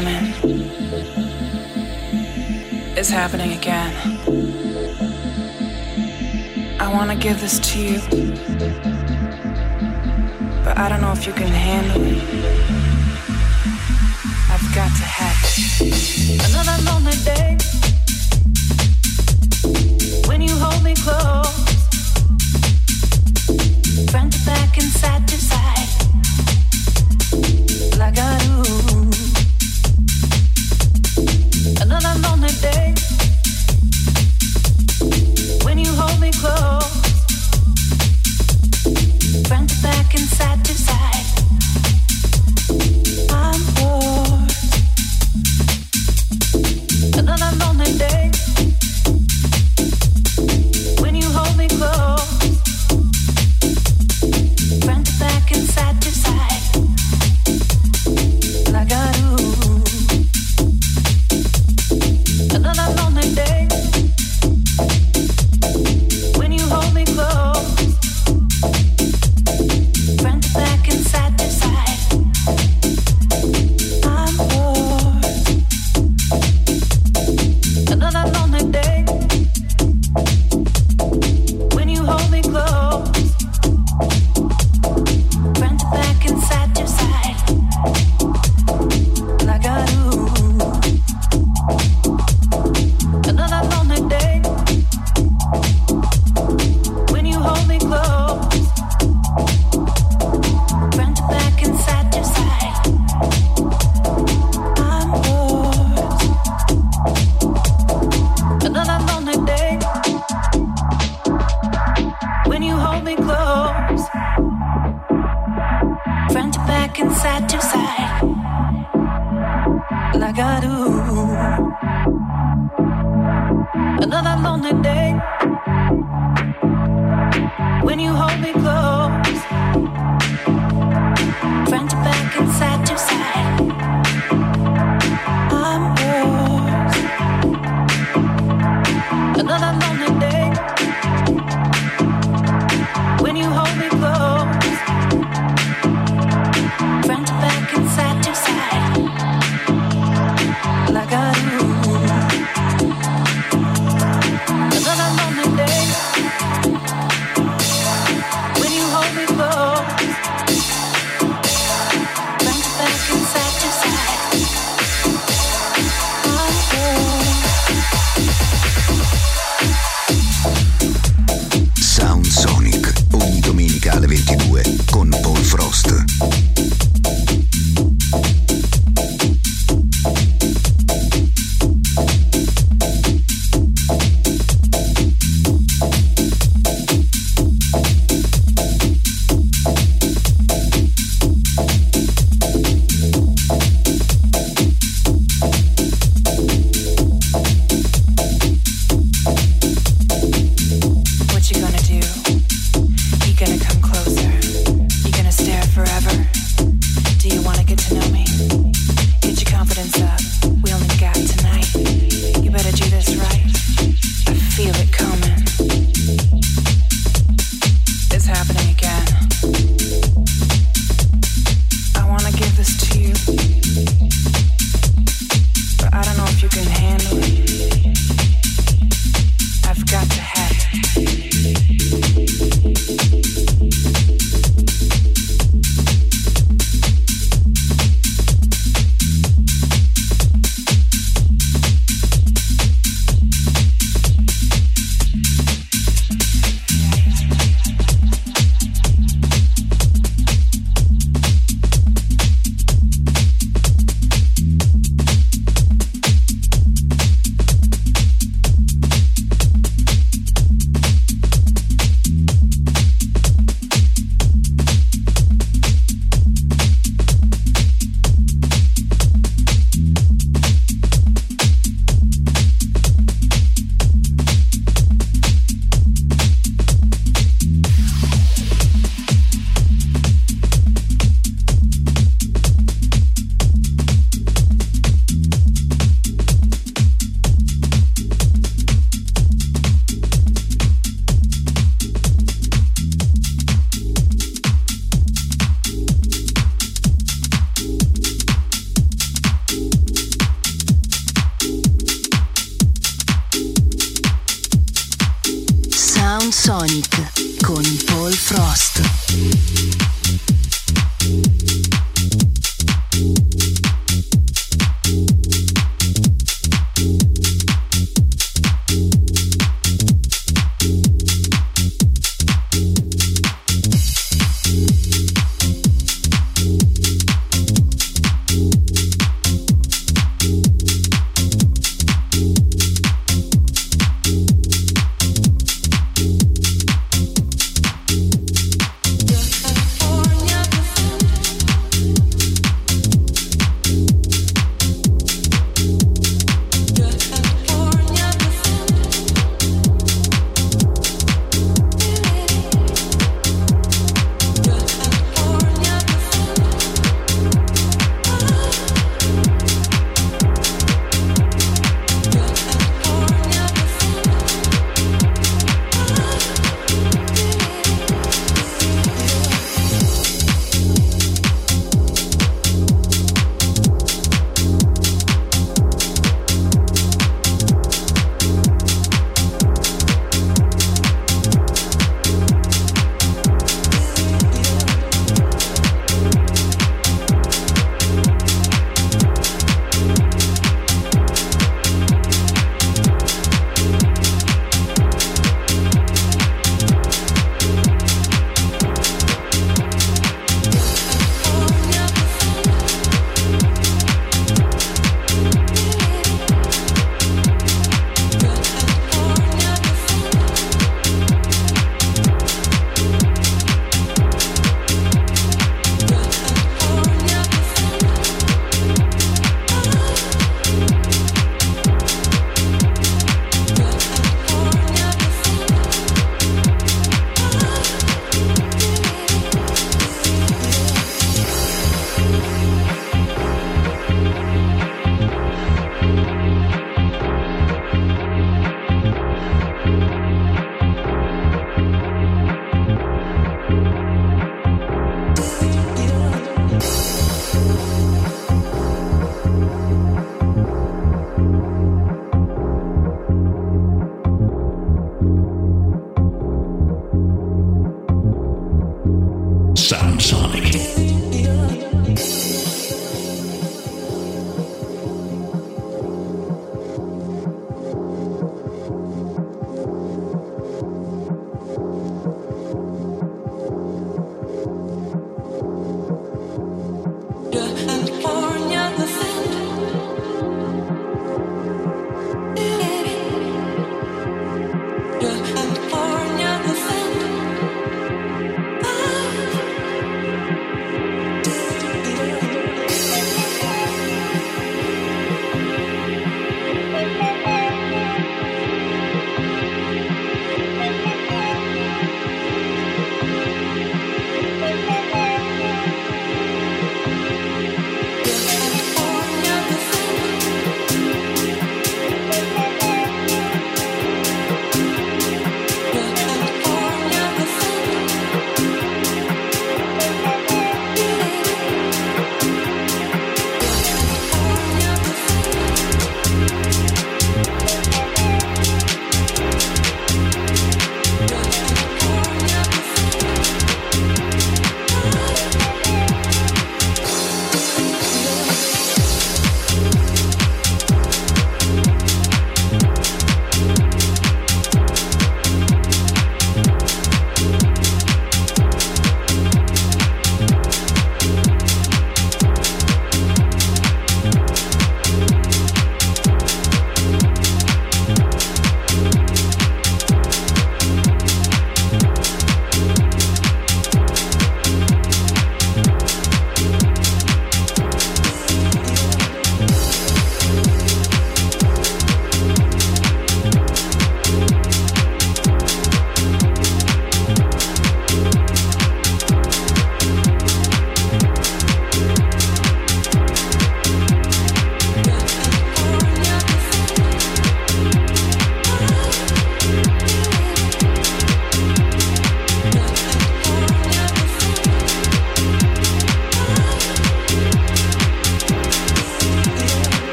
moment is happening again. I want to give this to you, but I don't know if you can handle it.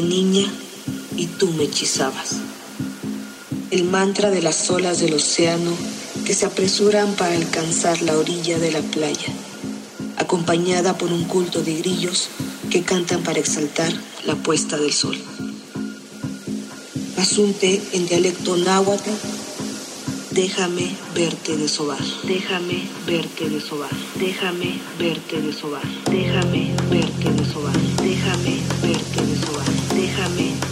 Niña y tú me hechizabas. El mantra de las olas del océano que se apresuran para alcanzar la orilla de la playa, acompañada por un culto de grillos que cantan para exaltar la puesta del sol. Asunte en dialecto náhuatl, déjame verte desovar, déjame verte desovar, déjame verte desovar, déjame verte desovar, déjame verte desovar, déjame